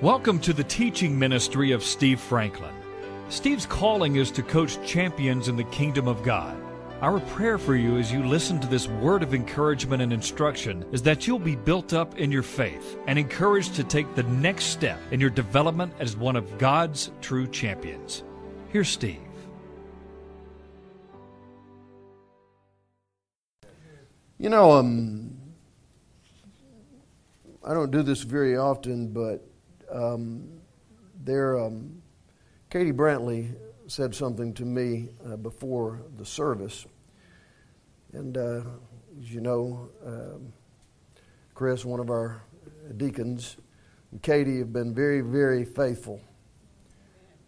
Welcome to the teaching ministry of Steve Franklin. Steve's calling is to coach champions in the kingdom of God. Our prayer for you as you listen to this word of encouragement and instruction is that you'll be built up in your faith and encouraged to take the next step in your development as one of God's true champions. Here's Steve. You know, um, I don't do this very often, but um, there, um, Katie Brantley said something to me uh, before the service, and uh, as you know, um, Chris, one of our deacons, and Katie have been very, very faithful.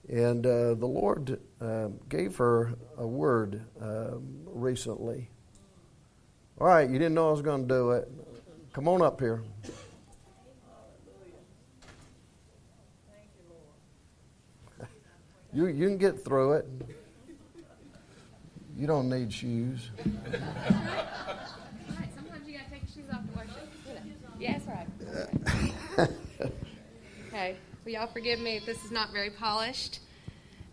And uh, the Lord uh, gave her a word um, recently. All right, you didn't know I was going to do it. Come on up here. You, you can get through it. You don't need shoes. Sometimes you gotta take your shoes off to worship. Yeah, that's right. okay, will y'all forgive me if this is not very polished?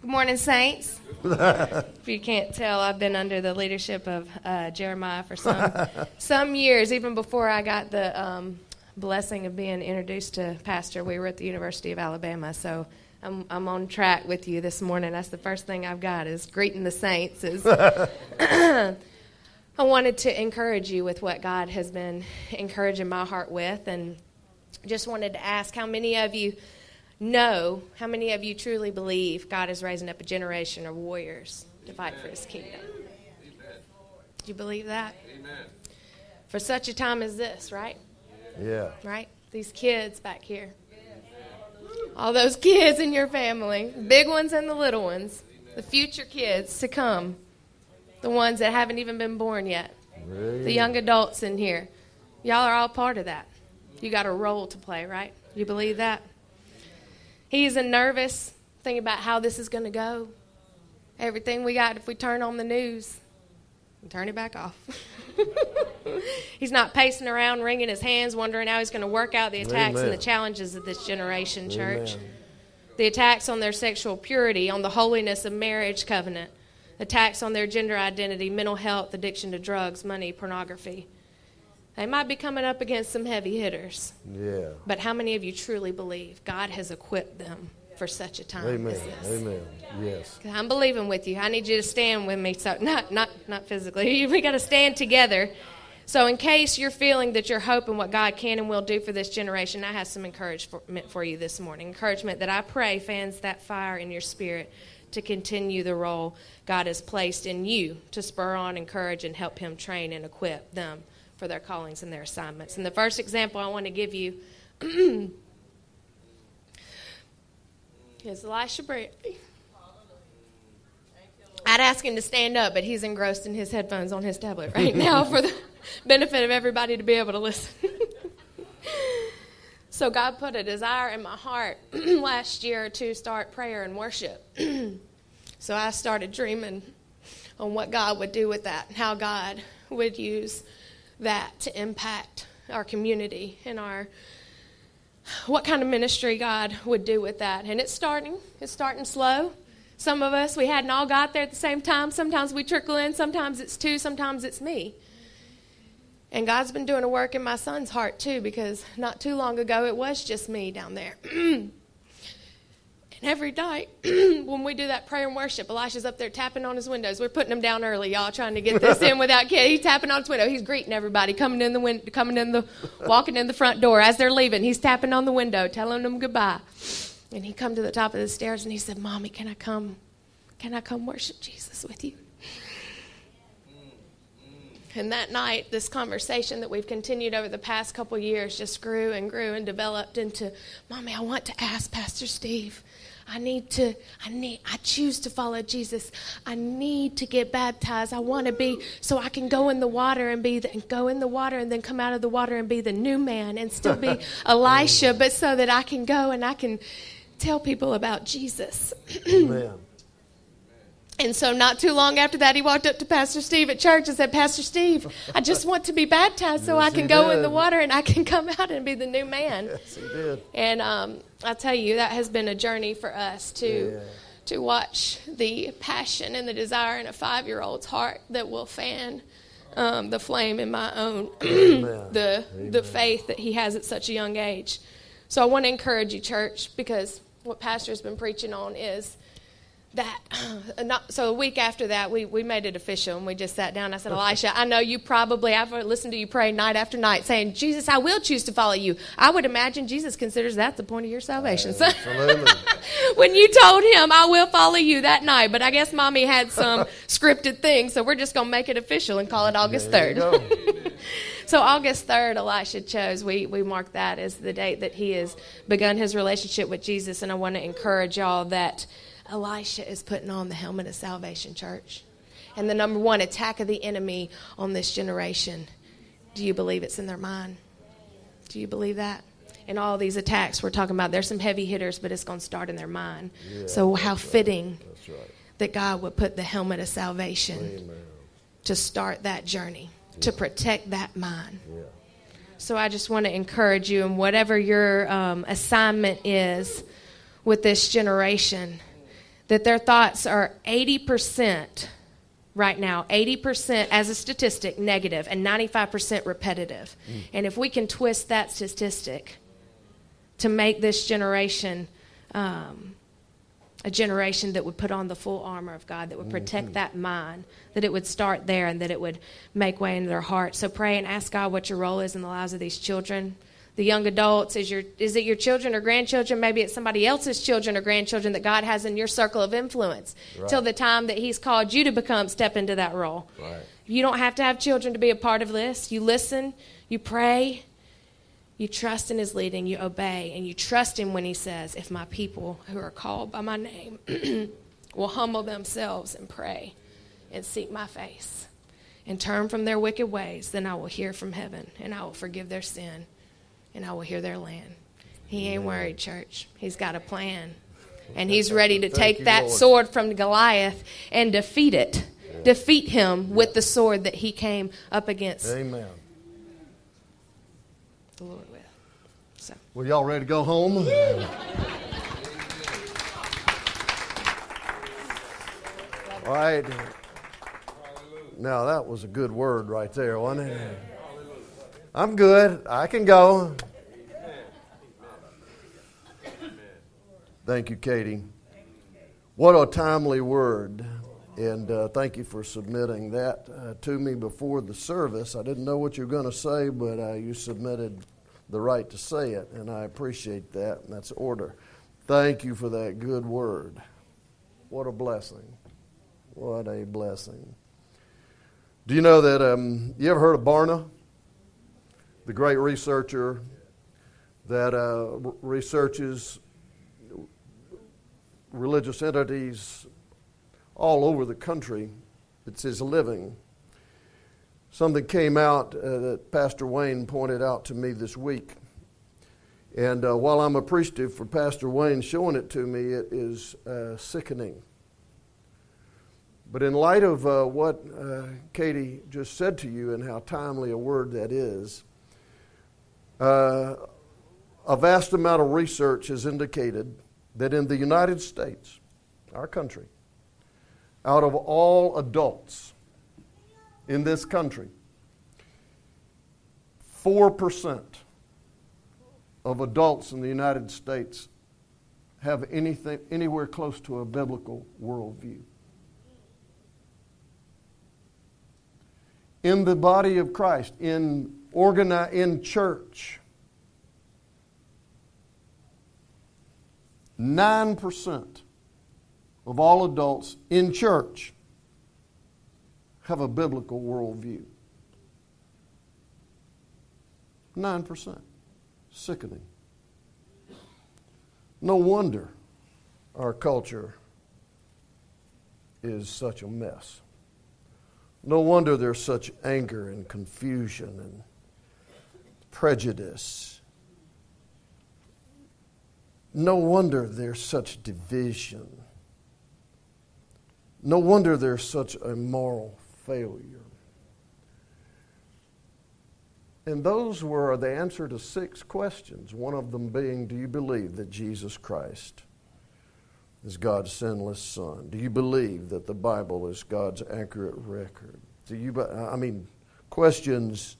Good morning, saints. if you can't tell, I've been under the leadership of uh, Jeremiah for some some years, even before I got the um, blessing of being introduced to pastor. We were at the University of Alabama, so I'm, I'm on track with you this morning. That's the first thing I've got is greeting the saints. Is I wanted to encourage you with what God has been encouraging my heart with, and just wanted to ask how many of you know, how many of you truly believe God is raising up a generation of warriors to fight for His kingdom? Do you believe that? Amen. For such a time as this, right? Yeah. Right? These kids back here all those kids in your family, big ones and the little ones, the future kids to come, the ones that haven't even been born yet, the young adults in here. Y'all are all part of that. You got a role to play, right? You believe that? He's a nervous thing about how this is going to go. Everything we got, if we turn on the news, turn it back off. he's not pacing around, wringing his hands, wondering how he's going to work out the attacks Amen. and the challenges of this generation, church. Amen. The attacks on their sexual purity, on the holiness of marriage covenant, attacks on their gender identity, mental health, addiction to drugs, money, pornography. They might be coming up against some heavy hitters. Yeah. But how many of you truly believe God has equipped them for such a time Amen. as this? Amen. Yes. I'm believing with you. I need you to stand with me. So not not not physically. We got to stand together. So in case you're feeling that you're hoping what God can and will do for this generation, I have some encouragement for you this morning. Encouragement that I pray fans that fire in your spirit to continue the role God has placed in you to spur on, encourage, and help Him train and equip them for their callings and their assignments. And the first example I want to give you is Elisha Bradley. I'd ask him to stand up, but he's engrossed in his headphones on his tablet right now for the benefit of everybody to be able to listen. so God put a desire in my heart last year to start prayer and worship. so I started dreaming on what God would do with that, and how God would use that to impact our community and our what kind of ministry God would do with that. And it's starting. It's starting slow. Some of us, we hadn't all got there at the same time. Sometimes we trickle in, sometimes it's two, sometimes it's me. And God's been doing a work in my son's heart too, because not too long ago it was just me down there. and every night when we do that prayer and worship, Elisha's up there tapping on his windows. We're putting him down early, y'all, trying to get this in without kid. He's tapping on his window. He's greeting everybody coming in the window, coming in the, walking in the front door as they're leaving. He's tapping on the window, telling them goodbye. And he come to the top of the stairs and he said, Mommy, can I come? Can I come worship Jesus with you? And that night, this conversation that we've continued over the past couple years just grew and grew and developed into, Mommy, I want to ask Pastor Steve. I need to, I need, I choose to follow Jesus. I need to get baptized. I want to be, so I can go in the water and be, the, and go in the water and then come out of the water and be the new man and still be Elisha, but so that I can go and I can tell people about Jesus. Amen. And so, not too long after that, he walked up to Pastor Steve at church and said, Pastor Steve, I just want to be baptized so Yes, I can go in the water and I can come out and be the new man. Yes, he did. And um, I tell you, that has been a journey for us to Yeah. to watch the passion and the desire in a five year old's heart that will fan um, the flame in my own Amen. the the faith that he has at such a young age. So I want to encourage you, church, because what Pastor's been preaching on is that not, so a week after that we, we made it official and we just sat down. I said elisha i know you probably i've listened to you pray night after night saying jesus i will choose to follow you. I would imagine jesus considers that the point of your salvation. So Absolutely. when you told him i will follow you that night but i guess mommy had some scripted thing so we're just going to make it official and call it august 3rd go. so August 3rd, Elisha chose, we, we mark that as the date that he has begun his relationship with Jesus. And I want to encourage y'all that Elisha is putting on the helmet of salvation, church. And the number one attack of the enemy on this generation, do you believe it's in their mind? Do you believe that? And all these attacks we're talking about, there's some heavy hitters, but it's going to start in their mind. so, how fitting That's right. that God would put the helmet of salvation Amen. to start that journey, to protect that mind. Yeah. So I just want to encourage you, and whatever your um, assignment is with this generation, that their thoughts are 80% right now, 80% as a statistic negative, and 95% repetitive. And if we can twist that statistic to make this generation um, a generation that would put on the full armor of God, that would protect mm-hmm. that mind, that it would start there and that it would make way into their heart. So pray and ask God what your role is in the lives of these children. The young adults, is your is it your children or grandchildren? Maybe it's somebody else's children or grandchildren that God has in your circle of influence Right. till the time that He's called you to become step into that role. Right. You don't have to have children to be a part of this. You listen, you pray, you trust in his leading, you obey, and you trust him when he says, If my people who are called by my name will humble themselves and pray and seek my face and turn from their wicked ways, then I will hear from heaven and I will forgive their sin and I will hear their land. He ain't worried, church. He's got a plan. And he's ready to take you, that Lord. sword from Goliath and defeat it. Defeat him with the sword that he came up against Amen. the Lord. Well, y'all ready to go home? All right. Now, that was a good word right there, wasn't it? I'm good. I can go. Thank you, Katie. What a timely word. And uh, thank you for submitting that uh, to me before the service. I didn't know what you were going to say, but uh, you submitted the right to say it, and I appreciate that. And that's order. Thank you for that good word. What a blessing. What a blessing. Do you know that um, you ever heard of Barna? The great researcher that uh, researches religious entities all over the country. It's his living. Something came out uh, that Pastor Wayne pointed out to me this week. And uh, while I'm appreciative for Pastor Wayne showing it to me, it is uh, sickening. But in light of uh, what uh, Katie just said to you and how timely a word that is, uh, a vast amount of research has indicated that in the United States, our country, out of all adults in this country, 4% of adults in the United States have anything anywhere close to a biblical worldview. In the body of Christ, in organi- in church, 9% of all adults in church have a biblical worldview. 9%. Sickening. No wonder our culture is such a mess. No wonder there's such anger and confusion and prejudice. No wonder there's such division. No wonder they're such a moral failure. And those were the answer to six questions, one of them being Do you believe that Jesus Christ is God's sinless Son? Do you believe that the Bible is God's accurate record? Do you, I mean, questions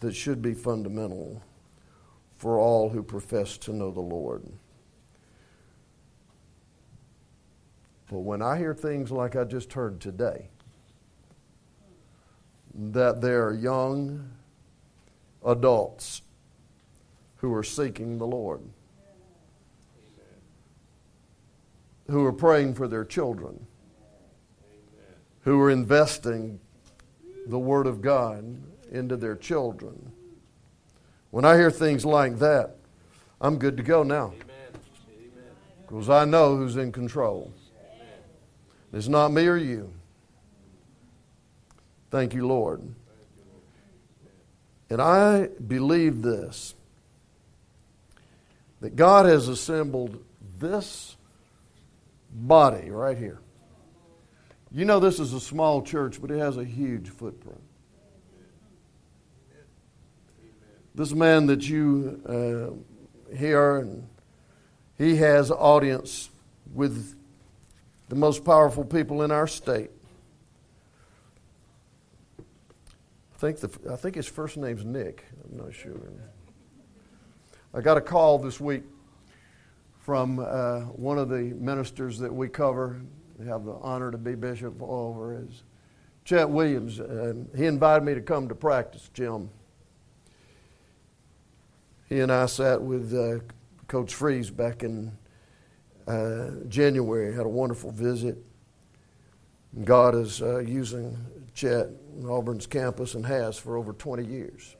that should be fundamental for all who profess to know the Lord. But when I hear things like I just heard today, that there are young adults who are seeking the Lord, who are praying for their children, who are investing the Word of God into their children. When I hear things like that, I'm good to go now. Because I know who's in control. It's not me or you. Thank you, Lord. And I believe this that God has assembled this body right here. You know, this is a small church, but it has a huge footprint. This man that you uh, hear, and he has audience with the most powerful people in our state. Think the, I think his first name's Nick. I'm not sure. I got a call this week from uh, one of the ministers that we cover. We have the honor to be bishop over is Chet Williams. and he invited me to come to practice, Jim. He and I sat with uh, Coach Freeze back in uh, January. Had a wonderful visit. God is uh, using Chet Auburn's campus and has for over 20 years.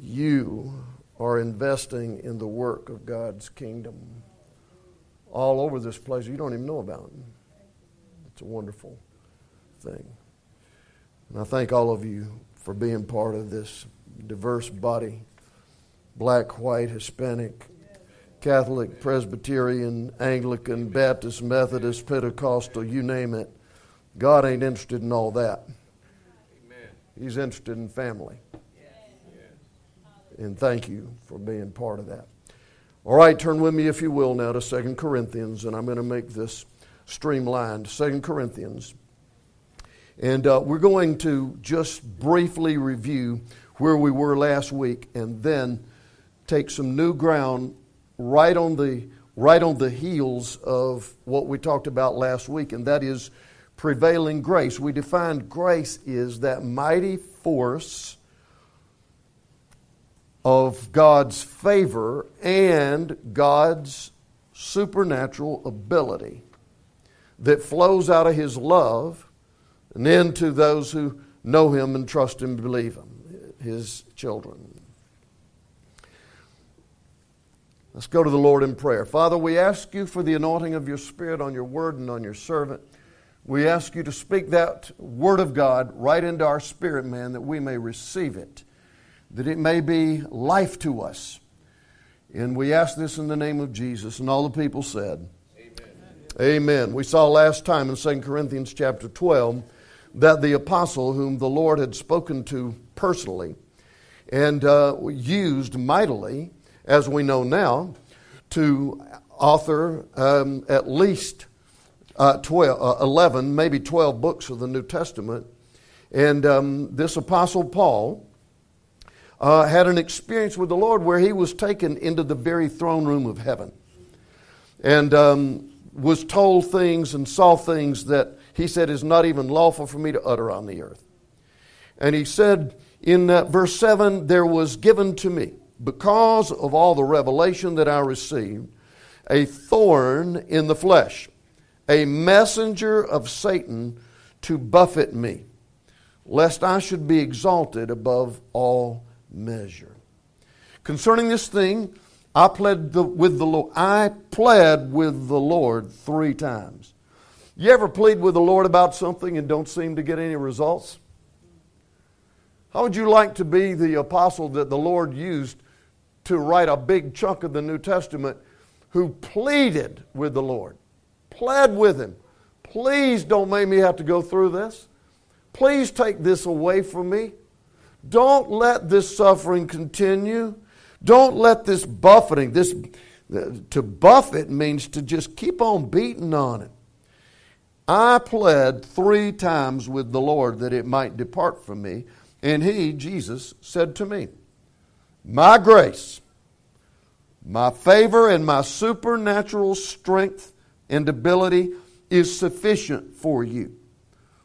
You are investing in the work of God's kingdom all over this place you don't even know about. It's a wonderful thing. And I thank all of you for being part of this diverse body black, white, Hispanic, Catholic, Presbyterian, Anglican, Baptist, Methodist, Pentecostal, you name it. God ain't interested in all that. Amen. He's interested in family. And thank you for being part of that. All right, turn with me, if you will, now to Second Corinthians, and I'm going to make this streamlined. Second Corinthians. And uh, we're going to just briefly review where we were last week and then take some new ground right on the right on the heels of what we talked about last week, and that is prevailing grace. We defined grace is that mighty force of God's favor and God's supernatural ability that flows out of His love and into those who know Him and trust Him and believe Him, His children. Let's go to the Lord in prayer. Father, we ask you for the anointing of your Spirit on your word and on your servant. We ask you to speak that word of God right into our spirit, man, that we may receive it, that it may be life to us. And we ask this in the name of Jesus. And all the people said, Amen. Amen. We saw last time in 2 Corinthians chapter 12 that the apostle, whom the Lord had spoken to personally and uh, used mightily, as we know now, to author um, at least uh, 12, uh, 11, maybe 12 books of the New Testament. And um, this Apostle Paul uh, had an experience with the Lord where he was taken into the very throne room of heaven and um, was told things and saw things that he said is not even lawful for me to utter on the earth. And he said in uh, verse 7 there was given to me, because of all the revelation that I received, a thorn in the flesh a messenger of Satan to buffet me, lest I should be exalted above all measure. Concerning this thing, I pled the, with the Lord. I pled with the Lord three times. You ever plead with the Lord about something and don't seem to get any results? How would you like to be the apostle that the Lord used to write a big chunk of the New Testament who pleaded with the Lord? Pled with him. Please don't make me have to go through this. Please take this away from me. Don't let this suffering continue. Don't let this buffeting, this to buffet means to just keep on beating on it. I pled three times with the Lord that it might depart from me, and he, Jesus, said to me, My grace, my favor, and my supernatural strength and ability is sufficient for you.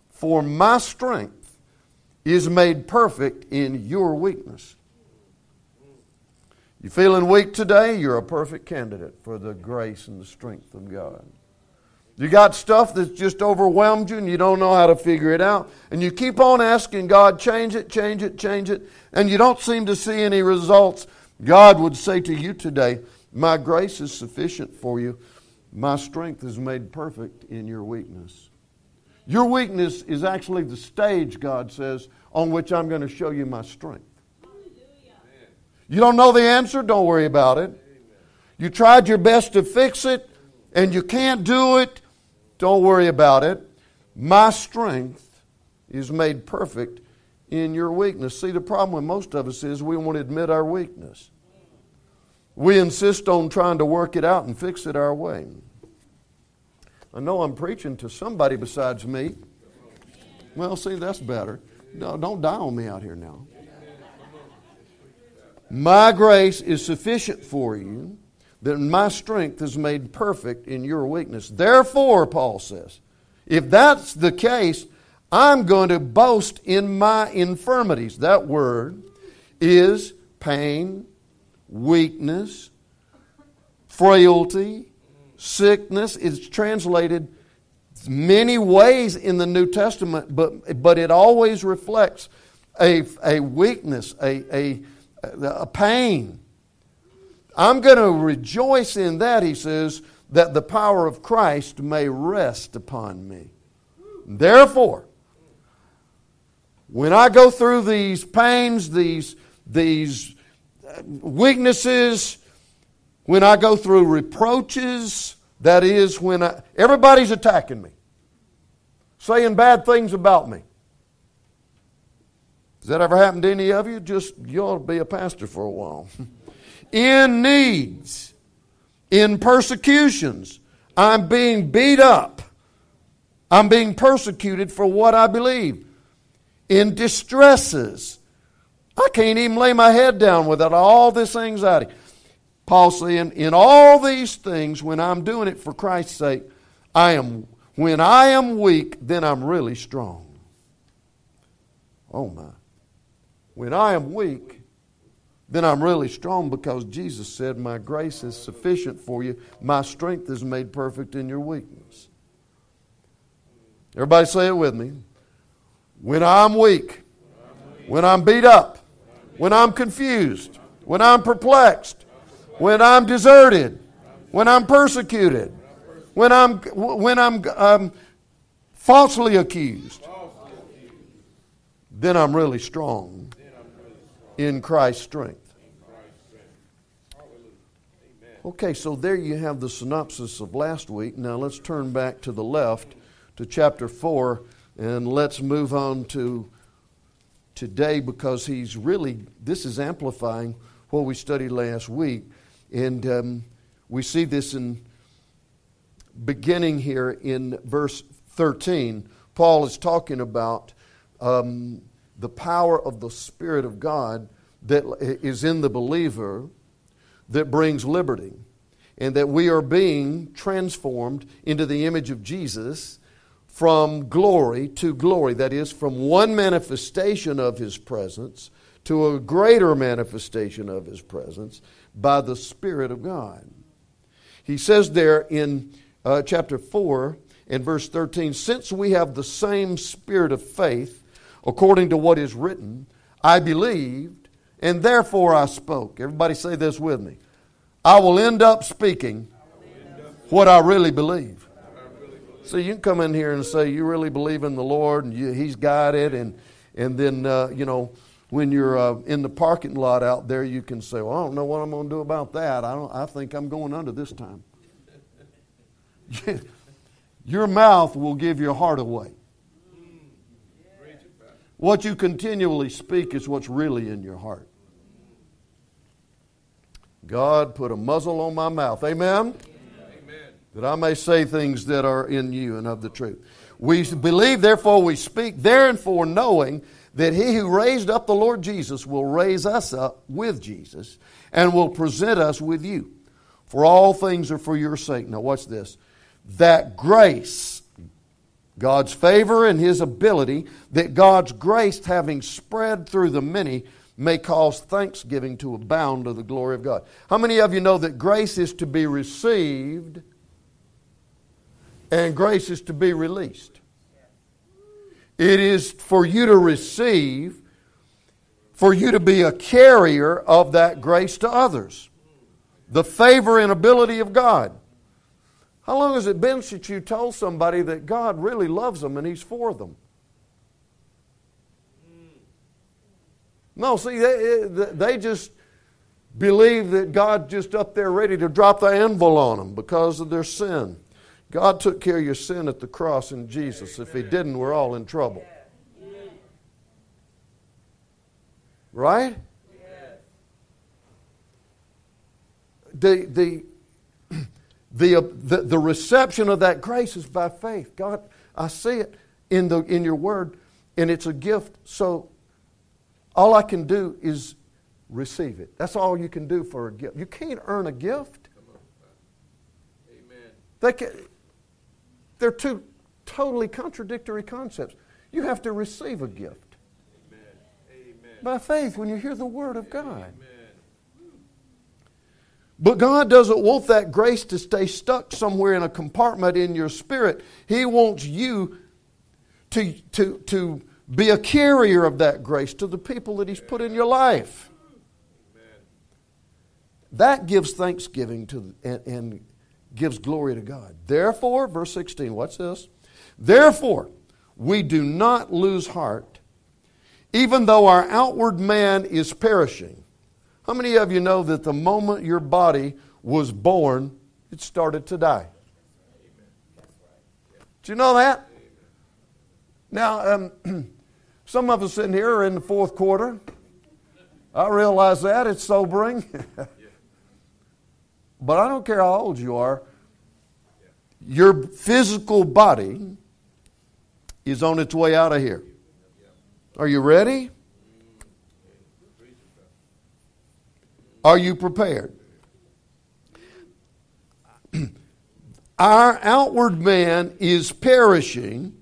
For my strength is made perfect in your weakness. You feeling weak today? You're a perfect candidate for the grace and the strength of God. You got stuff that's just overwhelmed you and you don't know how to figure it out. And you keep on asking God, change it, change it, change it, and you don't seem to see any results. God would say to you today, My grace is sufficient for you. My strength is made perfect in your weakness. Your weakness is actually the stage, God says, on which I'm going to show you my strength. You don't know the answer? Don't worry about it. You tried your best to fix it and you can't do it? Don't worry about it. My strength is made perfect in your weakness. See, the problem with most of us is we won't admit our weakness. We insist on trying to work it out and fix it our way. I know I'm preaching to somebody besides me. Well, see, that's better. No, don't die on me out here now. My grace is sufficient for you, that my strength is made perfect in your weakness. Therefore, Paul says, if that's the case, I'm going to boast in my infirmities. That word is pain, weakness, frailty, sickness. is translated many ways in the New Testament, but, but it always reflects a, a weakness, a, a a pain. I'm going to rejoice in that, he says, that the power of Christ may rest upon me. Therefore, when I go through these pains, these, these weaknesses, when I go through reproaches, that is when I, everybody's attacking me, saying bad things about me. Has that ever happened to any of you? Just, you ought to be a pastor for a while. in needs, in persecutions, I'm being beat up. I'm being persecuted for what I believe. In distresses, I can't even lay my head down without all this anxiety. Paul saying, in all these things, when I'm doing it for Christ's sake, I am when I am weak, then I'm really strong. Oh my. When I am weak, then I'm really strong because Jesus said, My grace is sufficient for you. My strength is made perfect in your weakness. Everybody say it with me. When I'm weak, when I'm beat up, when I'm confused, when I'm perplexed, when I'm deserted, when I'm persecuted, when I'm, when I'm um, falsely accused, then I'm really strong in Christ's strength. Okay, so there you have the synopsis of last week. Now let's turn back to the left to chapter 4 and let's move on to today because he's really, this is amplifying what we studied last week. And um, we see this in beginning here in verse 13. Paul is talking about um, the power of the Spirit of God that is in the believer that brings liberty, and that we are being transformed into the image of Jesus from glory to glory. That is, from one manifestation of His presence to a greater manifestation of His presence by the Spirit of God. He says there in uh, chapter 4 and verse 13 Since we have the same spirit of faith, according to what is written, I believed, and therefore I spoke. Everybody say this with me. I will end up speaking what I really believe. See, you can come in here and say you really believe in the Lord and you, He's got it, and and then uh, you know when you're uh, in the parking lot out there, you can say, "Well, I don't know what I'm going to do about that. I don't. I think I'm going under this time." Your mouth will give your heart away. What you continually speak is what's really in your heart. God put a muzzle on my mouth. Amen? Amen? That I may say things that are in you and of the truth. We believe, therefore we speak, therefore knowing that he who raised up the Lord Jesus will raise us up with Jesus and will present us with you. For all things are for your sake. Now, watch this. That grace, God's favor and his ability, that God's grace, having spread through the many, may cause thanksgiving to abound to the glory of God. How many of you know that grace is to be received and grace is to be released? It is for you to receive, for you to be a carrier of that grace to others. The favor and ability of God. How long has it been since you told somebody that God really loves them and He's for them? No, see, they, they just believe that God just up there ready to drop the anvil on them because of their sin. God took care of your sin at the cross in Jesus. If He didn't, we're all in trouble. Right? The, the, the, uh, the, the reception of that grace is by faith. God, I see it in, the, in your word, and it's a gift. So all I can do is receive it. That's all you can do for a gift. You can't earn a gift. Amen. They can, they're two totally contradictory concepts. You have to receive a gift Amen. Amen. by faith when you hear the Word of God. Amen. But God doesn't want that grace to stay stuck somewhere in a compartment in your spirit. He wants you to, to, to be a carrier of that grace to the people that He's put in your life. That gives thanksgiving to and, and gives glory to God. Therefore, verse 16, what's this? Therefore, we do not lose heart, even though our outward man is perishing. How many of you know that the moment your body was born, it started to die? Do you know that? Now, um, some of us sitting here are in the fourth quarter. I realize that. It's sobering. but I don't care how old you are, your physical body is on its way out of here. Are you ready? Are you prepared? Our outward man is perishing,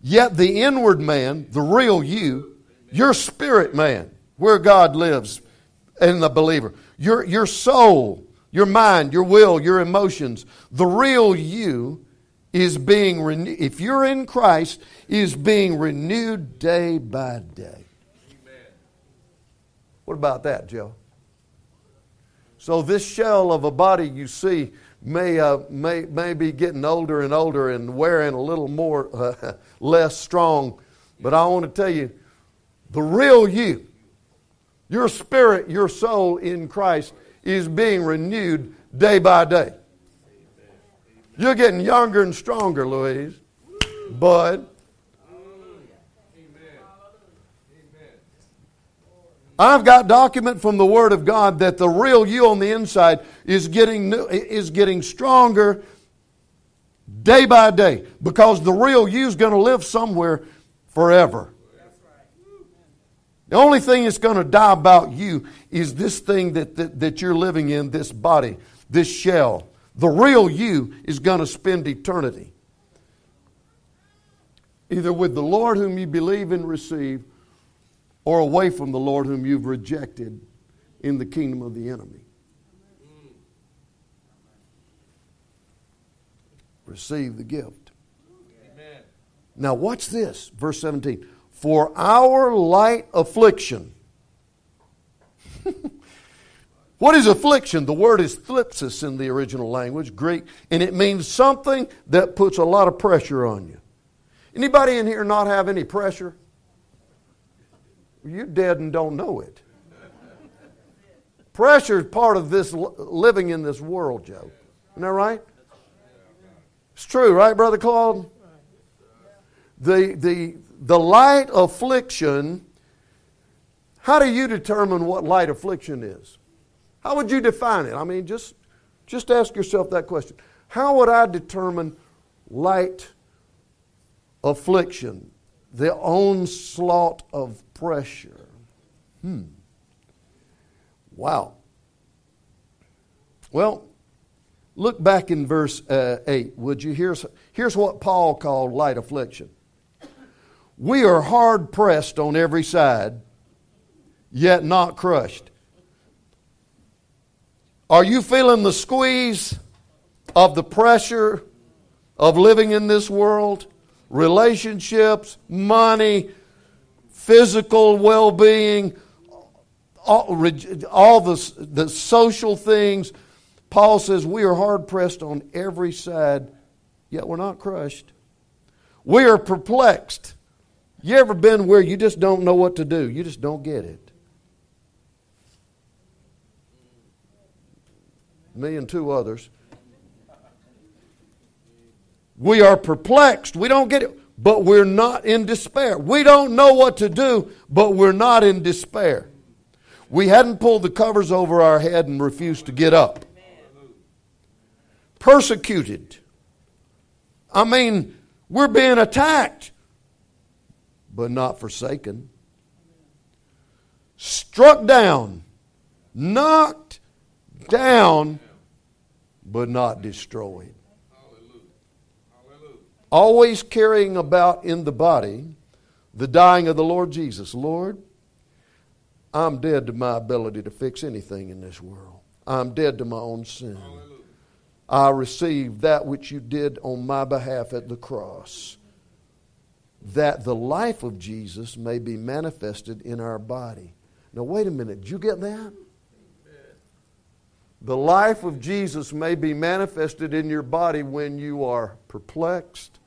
yet the inward man, the real you, your spirit man, where God lives in the believer, your, your soul, your mind, your will, your emotions, the real you is being renewed. If you're in Christ, is being renewed day by day. What about that, Joe? So this shell of a body you see may, uh, may, may be getting older and older and wearing a little more uh, less strong. But I want to tell you, the real you, your spirit, your soul in Christ is being renewed day by day. You're getting younger and stronger, Louise. Bud. I've got document from the Word of God that the real you on the inside is getting, is getting stronger day by day because the real you is going to live somewhere forever. The only thing that's going to die about you is this thing that, that, that you're living in, this body, this shell. The real you is going to spend eternity either with the Lord whom you believe and receive or away from the Lord whom you've rejected in the kingdom of the enemy. Receive the gift. Amen. Now, watch this, verse 17. For our light affliction. what is affliction? The word is thlipsis in the original language, Greek, and it means something that puts a lot of pressure on you. Anybody in here not have any pressure? You're dead and don't know it. Pressure is part of this living in this world, Joe. Isn't that right? It's true, right, Brother Claude? The, the, the light affliction, how do you determine what light affliction is? How would you define it? I mean, just, just ask yourself that question. How would I determine light affliction, the onslaught of pressure? Hmm. Wow. Well, look back in verse uh, 8, would you? Here's, here's what Paul called light affliction. We are hard pressed on every side, yet not crushed. Are you feeling the squeeze of the pressure of living in this world? Relationships, money, physical well being, all, all the, the social things. Paul says we are hard pressed on every side, yet we're not crushed. We are perplexed you ever been where you just don't know what to do? You just don't get it. Me and two others. We are perplexed. We don't get it, but we're not in despair. We don't know what to do, but we're not in despair. We hadn't pulled the covers over our head and refused to get up. Persecuted. I mean, we're being attacked but not forsaken. Struck down, knocked down, but not destroyed. Always carrying about in the body the dying of the Lord Jesus. Lord, I'm dead to my ability to fix anything in this world. I'm dead to my own sin. I receive that which you did on my behalf at the cross that the life of Jesus may be manifested in our body. Now, wait a minute. Did you get that? The life of Jesus may be manifested in your body when you are perplexed,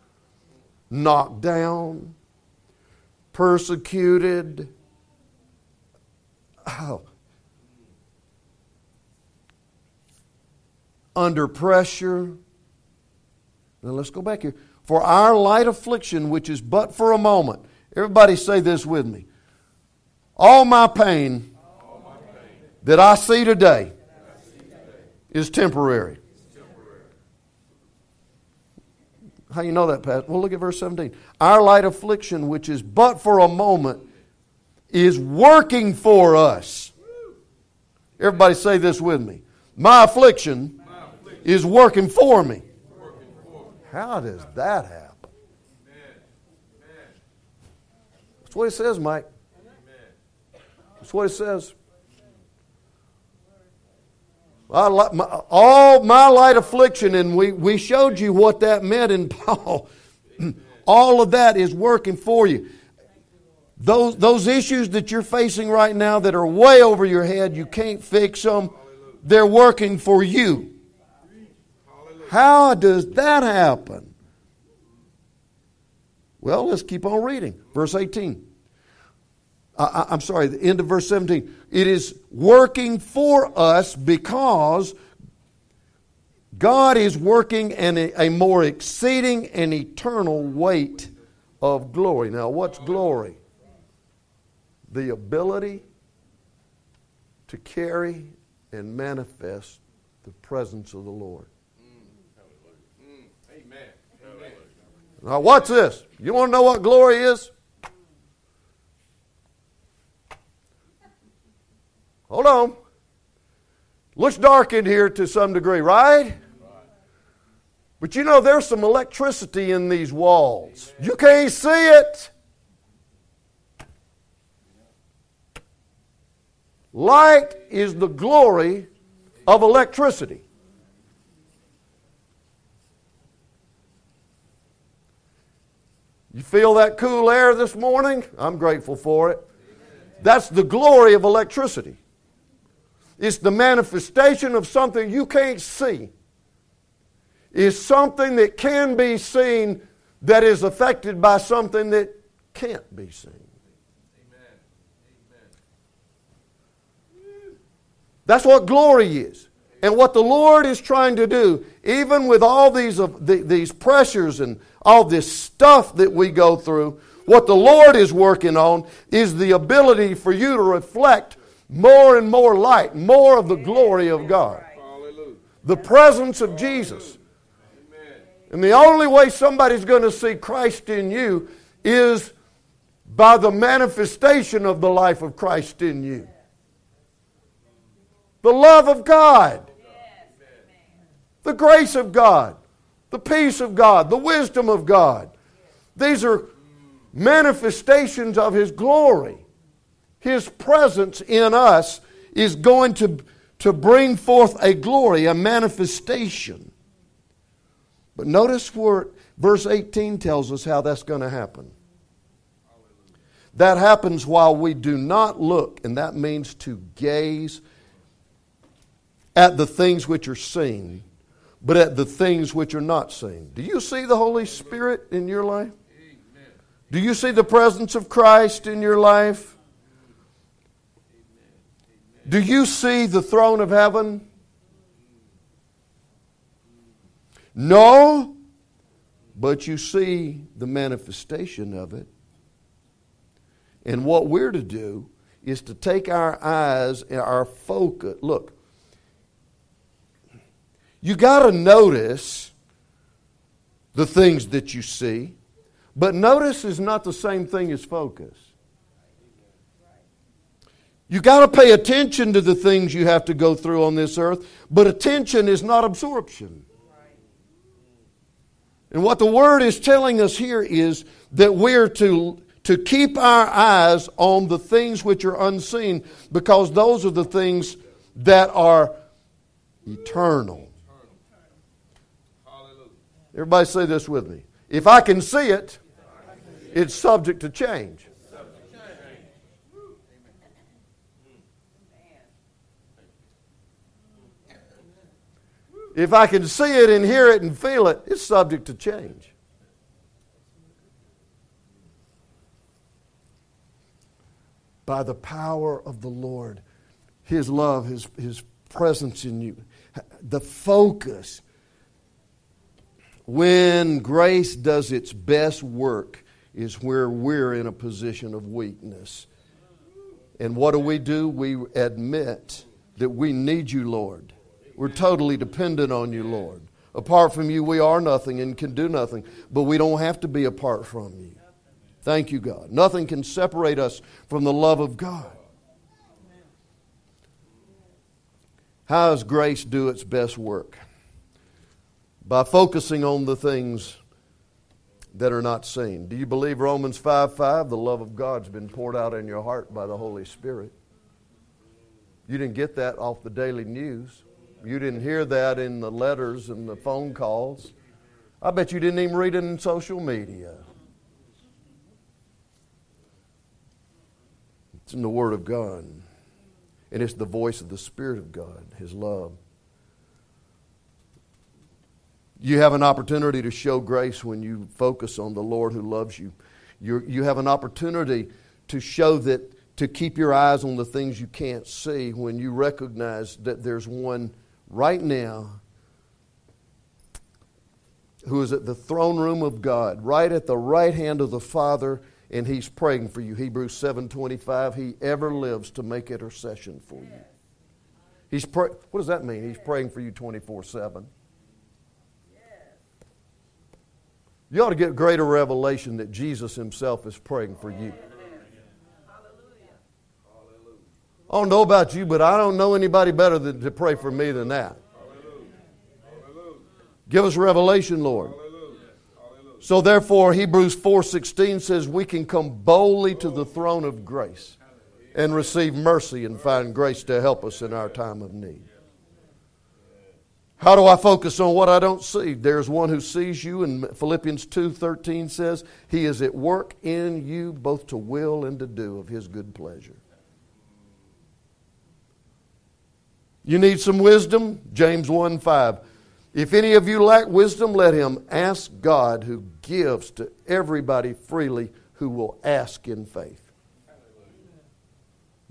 knocked down, persecuted. Oh. Under pressure. Now let's go back here. For our light affliction, which is but for a moment. Everybody say this with me. All my pain, All my pain that I see today, I see today is temporary. temporary. How you know that, Pat? Well, look at verse 17. Our light affliction, which is but for a moment, is working for us. Everybody say this with me. My affliction, my affliction. is working for me. How does that happen? That's what it says, Mike. That's what it says. all my light affliction, and we, we showed you what that meant in Paul. all of that is working for you. Those, those issues that you're facing right now that are way over your head, you can't fix them, they're working for you. How does that happen? Well, let's keep on reading. Verse 18. I, am sorry, the end of verse 17. It is working for us because God is working in a, a more exceeding and eternal weight of glory. Now, what's glory? The ability to carry and manifest the presence of the Lord. Now, watch this. You want to know what glory is? Hold on. Looks dark in here to some degree, right? But you know, there's some electricity in these walls. You can't see it. Light is the glory of electricity. You feel that cool air this morning? I'm grateful for it. That's the glory of electricity. It's the manifestation of something you can't see. It's something that can be seen that is affected by something that can't be seen. That's what glory is. And what the Lord is trying to do, even with all these, uh, these pressures and all this stuff that we go through, what the Lord is working on is the ability for you to reflect more and more light, more of the glory of God. The presence of Jesus. And the only way somebody's going to see Christ in you is by the manifestation of the life of Christ in you. The love of God, the grace of God, the peace of God, the wisdom of God. These are manifestations of His glory. His presence in us is going to, to bring forth a glory, a manifestation. But notice where verse 18 tells us how that's going to happen. That happens while we do not look, and that means to gaze at the things which are seen, but at the things which are not seen. Do you see the Holy Spirit in your life? Do you see the presence of Christ in your life? Do you see the throne of heaven? No, but you see the manifestation of it. And what we're to do is to take our eyes and our focus. Look, you got to notice the things that you see, but notice is not the same thing as focus. You got to pay attention to the things you have to go through on this earth, but attention is not absorption. And what the word is telling us here is that we're to, to keep our eyes on the things which are unseen because those are the things that are eternal. Everybody say this with me. If I can see it, it's subject to change. If I can see it and hear it and feel it, it's subject to change. By the power of the Lord, His love, His, His presence in you, the focus. When grace does its best work, is where we're in a position of weakness. And what do we do? We admit that we need you, Lord. We're totally dependent on you, Lord. Apart from you, we are nothing and can do nothing, but we don't have to be apart from you. Thank you, God. Nothing can separate us from the love of God. How does grace do its best work? By focusing on the things that are not seen. Do you believe Romans 5 5? The love of God's been poured out in your heart by the Holy Spirit. You didn't get that off the daily news. You didn't hear that in the letters and the phone calls. I bet you didn't even read it in social media. It's in the Word of God. And it's the voice of the Spirit of God, His love. You have an opportunity to show grace when you focus on the Lord who loves you. you you have an opportunity to show that, to keep your eyes on the things you can't see when you recognize that there's one right now who is at the throne room of God, right at the right hand of the Father, and he's praying for you. Hebrews 7:25, he ever lives to make intercession for you. He's pray- what does that mean? He's praying for you 24/7. You ought to get greater revelation that Jesus himself is praying for you. I don't know about you, but I don't know anybody better than, to pray for me than that. Give us revelation, Lord. So therefore, Hebrews 4:16 says we can come boldly to the throne of grace and receive mercy and find grace to help us in our time of need. How do I focus on what I don't see? There's one who sees you, and Philippians 2:13 says, He is at work in you both to will and to do of His good pleasure. You need some wisdom? James 1 5. If any of you lack wisdom, let him ask God who gives to everybody freely who will ask in faith.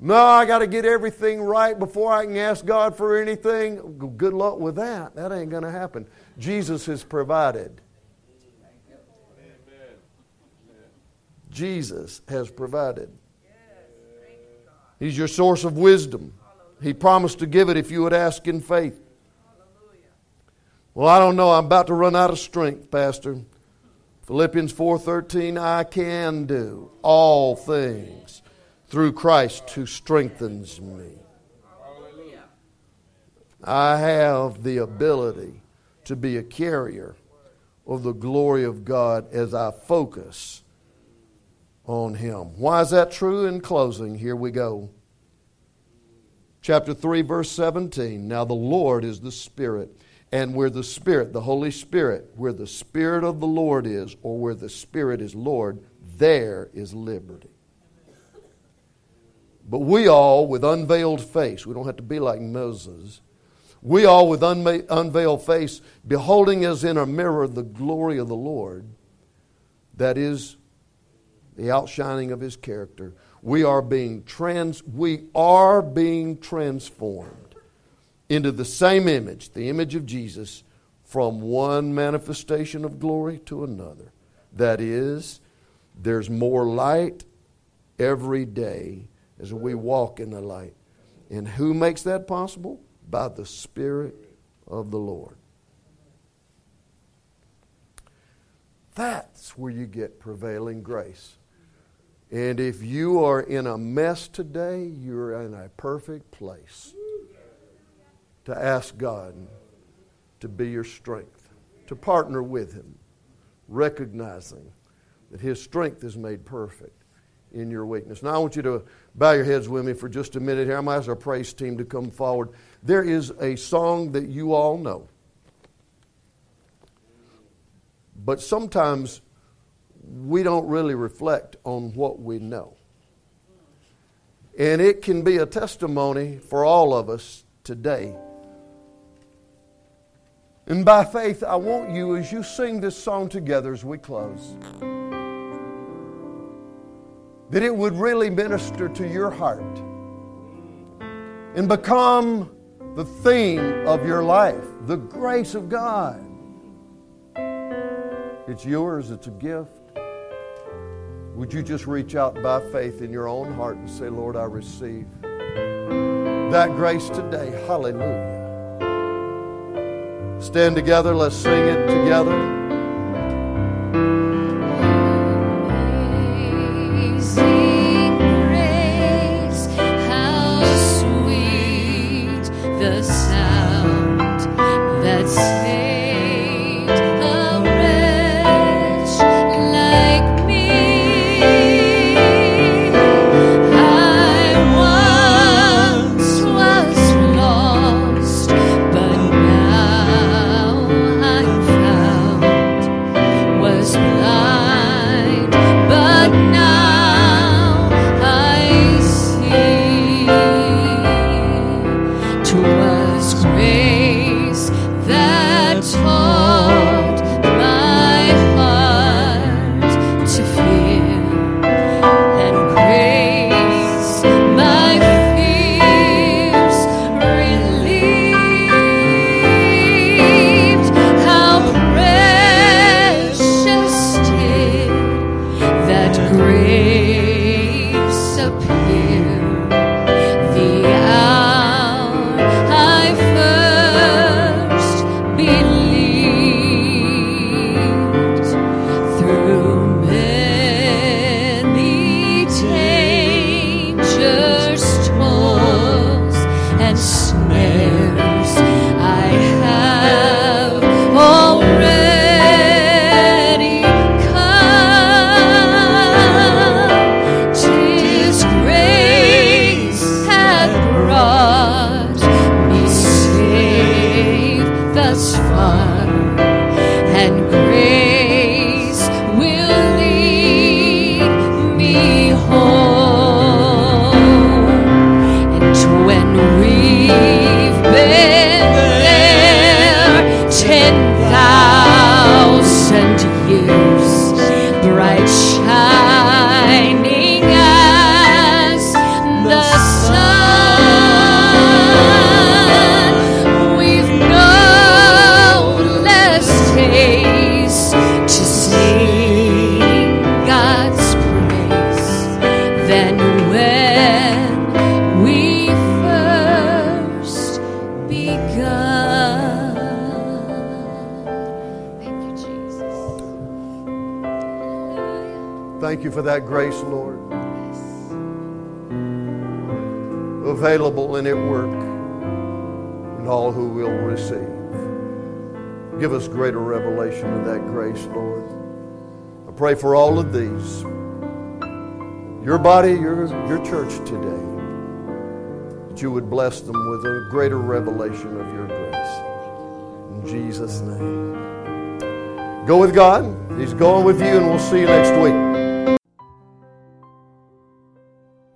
No, I got to get everything right before I can ask God for anything. Good luck with that. That ain't going to happen. Jesus has provided. Jesus has provided. He's your source of wisdom. He promised to give it if you would ask in faith. Well, I don't know. I'm about to run out of strength, Pastor. Philippians 4:13 I can do all things through Christ who strengthens me. I have the ability to be a carrier of the glory of God as I focus on Him. Why is that true? In closing, here we go. Chapter 3, verse 17. Now the Lord is the Spirit and where the Spirit, the Holy Spirit, where the Spirit of the Lord is, or where the Spirit is Lord, there is liberty. But we all, with unveiled face, we don't have to be like Moses, we all, with unma- unveiled face, beholding as in a mirror the glory of the Lord, that is the outshining of his character, we are being trans we are being transformed into the same image, the image of Jesus, from one manifestation of glory to another. That is, there's more light every day as we walk in the light. And who makes that possible? By the Spirit of the Lord. That's where you get prevailing grace. And if you are in a mess today, you're in a perfect place to ask God to be your strength, to partner with Him, recognizing that His strength is made perfect in your weakness. Now, I want you to bow your heads with me for just a minute here. I'm going to ask our praise team to come forward. There is a song that you all know, but sometimes we don't really reflect on what we know. And it can be a testimony for all of us today and by faith, I want you, as you sing this song together as we close, that it would really minister to your heart and become the theme of your life the grace of God. It's yours, it's a gift. Would you just reach out by faith in your own heart and say, Lord, I receive that grace today? Hallelujah. Stand together, let's sing it together. You for that grace, Lord. Available and at work in all who will receive. Give us greater revelation of that grace, Lord. I pray for all of these. Your body, your, your church today. That you would bless them with a greater revelation of your grace. In Jesus' name. Go with God. He's going with you, and we'll see you next week.